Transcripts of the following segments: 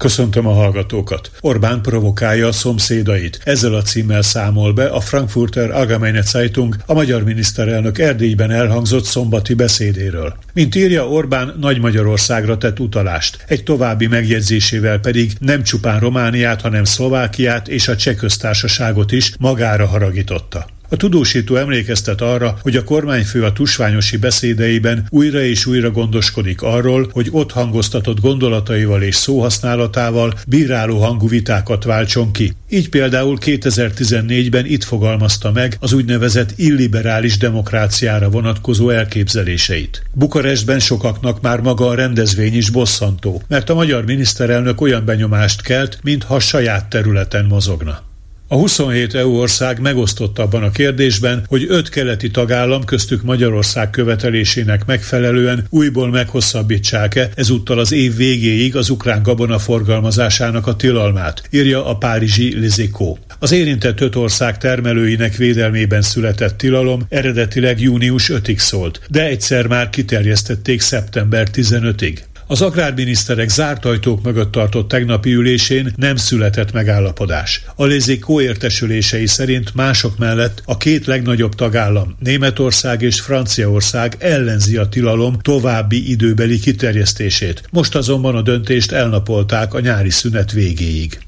Köszöntöm a hallgatókat. Orbán provokálja a szomszédait. Ezzel a címmel számol be a Frankfurter Allgemeine Zeitung a magyar miniszterelnök Erdélyben elhangzott szombati beszédéről. Mint írja, Orbán Nagy Magyarországra tett utalást. Egy további megjegyzésével pedig nem csupán Romániát, hanem Szlovákiát és a Cseh köztársaságot is magára haragította. A tudósító emlékeztet arra, hogy a kormányfő a tusványosi beszédeiben újra és újra gondoskodik arról, hogy ott hangoztatott gondolataival és szóhasználatával bíráló hangú vitákat váltson ki. Így például 2014-ben itt fogalmazta meg az úgynevezett illiberális demokráciára vonatkozó elképzeléseit. Bukarestben sokaknak már maga a rendezvény is bosszantó, mert a magyar miniszterelnök olyan benyomást kelt, mintha saját területen mozogna. A 27 EU ország megosztott abban a kérdésben, hogy öt keleti tagállam köztük Magyarország követelésének megfelelően újból meghosszabbítsák-e ezúttal az év végéig az ukrán gabona forgalmazásának a tilalmát, írja a párizsi Lizikó. Az érintett öt ország termelőinek védelmében született tilalom eredetileg június 5-ig szólt, de egyszer már kiterjesztették szeptember 15-ig. Az agrárminiszterek zárt ajtók mögött tartott tegnapi ülésén nem született megállapodás. A lézékó értesülései szerint mások mellett a két legnagyobb tagállam, Németország és Franciaország ellenzi a tilalom további időbeli kiterjesztését. Most azonban a döntést elnapolták a nyári szünet végéig.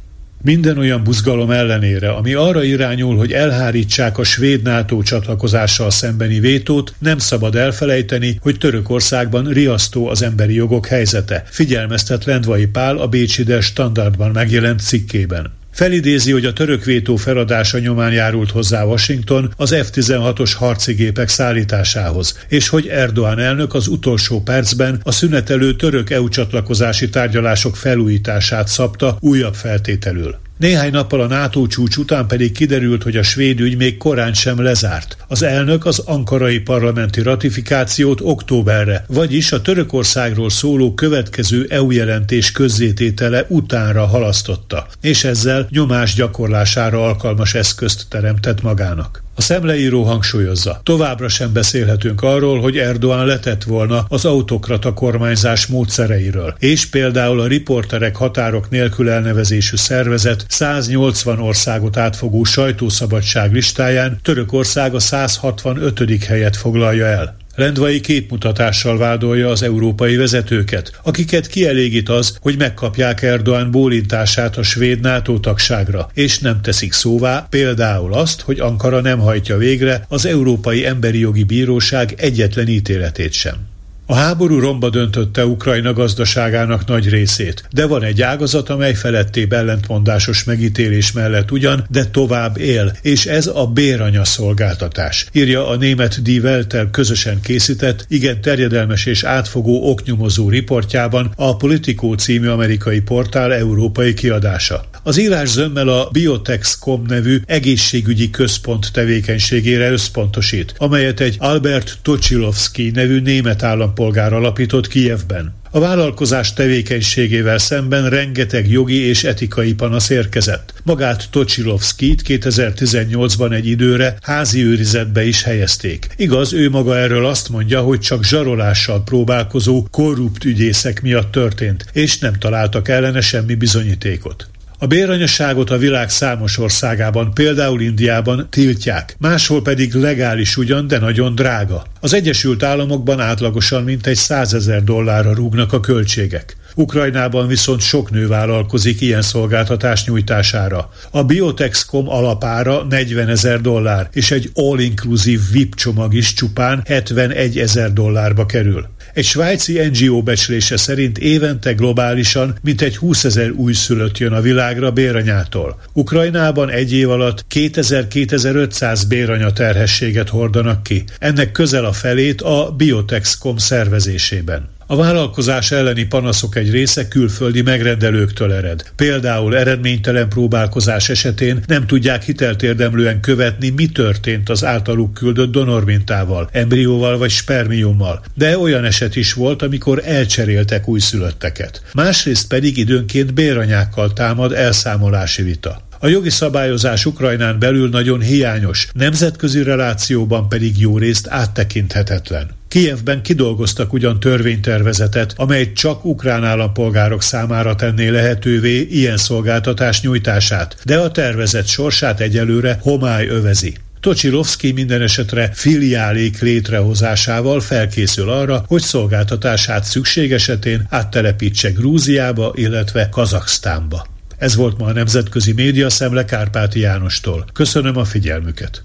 Minden olyan buzgalom ellenére, ami arra irányul, hogy elhárítsák a svéd NATO csatlakozással szembeni vétót, nem szabad elfelejteni, hogy Törökországban riasztó az emberi jogok helyzete, figyelmeztet Lendvai Pál a Bécsi Der Standardban megjelent cikkében. Felidézi, hogy a török vétó feladása nyomán járult hozzá Washington az F-16-os harci gépek szállításához, és hogy Erdoğan elnök az utolsó percben a szünetelő török EU csatlakozási tárgyalások felújítását szabta újabb feltételül. Néhány nappal a NATO csúcs után pedig kiderült, hogy a svéd ügy még korán sem lezárt. Az elnök az ankarai parlamenti ratifikációt októberre, vagyis a Törökországról szóló következő EU jelentés közzététele utánra halasztotta, és ezzel nyomás gyakorlására alkalmas eszközt teremtett magának. A szemleíró hangsúlyozza, továbbra sem beszélhetünk arról, hogy Erdoğan letett volna az autokrata kormányzás módszereiről, és például a riporterek határok nélkül elnevezésű szervezet 180 országot átfogó sajtószabadság listáján Törökország a 165. helyet foglalja el. Lendvai képmutatással vádolja az európai vezetőket, akiket kielégít az, hogy megkapják Erdoğan bólintását a svéd NATO tagságra, és nem teszik szóvá például azt, hogy Ankara nem hajtja végre az Európai Emberi Jogi Bíróság egyetlen ítéletét sem. A háború romba döntötte Ukrajna gazdaságának nagy részét, de van egy ágazat, amely feletté ellentmondásos megítélés mellett ugyan, de tovább él, és ez a béranya szolgáltatás. Írja a német Die Welter közösen készített, igen terjedelmes és átfogó oknyomozó riportjában a Politico című amerikai portál európai kiadása. Az írás zömmel a Biotex.com nevű egészségügyi központ tevékenységére összpontosít, amelyet egy Albert Tocsilovski nevű német állampolgár alapított Kijevben. A vállalkozás tevékenységével szemben rengeteg jogi és etikai panasz érkezett. Magát Tocsilovskit 2018-ban egy időre házi őrizetbe is helyezték. Igaz, ő maga erről azt mondja, hogy csak zsarolással próbálkozó korrupt ügyészek miatt történt, és nem találtak ellene semmi bizonyítékot. A béranyaságot a világ számos országában, például Indiában tiltják, máshol pedig legális ugyan, de nagyon drága. Az Egyesült Államokban átlagosan mintegy 100 ezer dollárra rúgnak a költségek. Ukrajnában viszont sok nő vállalkozik ilyen szolgáltatás nyújtására. A Biotexcom alapára 40 ezer dollár, és egy all-inclusive VIP csomag is csupán 71 ezer dollárba kerül. Egy svájci NGO becslése szerint évente globálisan mintegy 20 ezer újszülött jön a világra béranyától. Ukrajnában egy év alatt 2000-2500 béranya terhességet hordanak ki. Ennek közel a felét a Biotexcom szervezésében. A vállalkozás elleni panaszok egy része külföldi megrendelőktől ered. Például eredménytelen próbálkozás esetén nem tudják hitelt érdemlően követni, mi történt az általuk küldött donormintával, embrióval vagy spermiummal. De olyan eset is volt, amikor elcseréltek újszülötteket. Másrészt pedig időnként béranyákkal támad elszámolási vita. A jogi szabályozás Ukrajnán belül nagyon hiányos, nemzetközi relációban pedig jó részt áttekinthetetlen. Kijevben kidolgoztak ugyan törvénytervezetet, amely csak ukrán állampolgárok számára tenné lehetővé ilyen szolgáltatás nyújtását, de a tervezet sorsát egyelőre homály övezi. Tocsilovszki minden esetre filiálék létrehozásával felkészül arra, hogy szolgáltatását szükség esetén áttelepítse Grúziába, illetve Kazaksztánba. Ez volt ma a Nemzetközi Média Szemle Kárpáti Jánostól. Köszönöm a figyelmüket!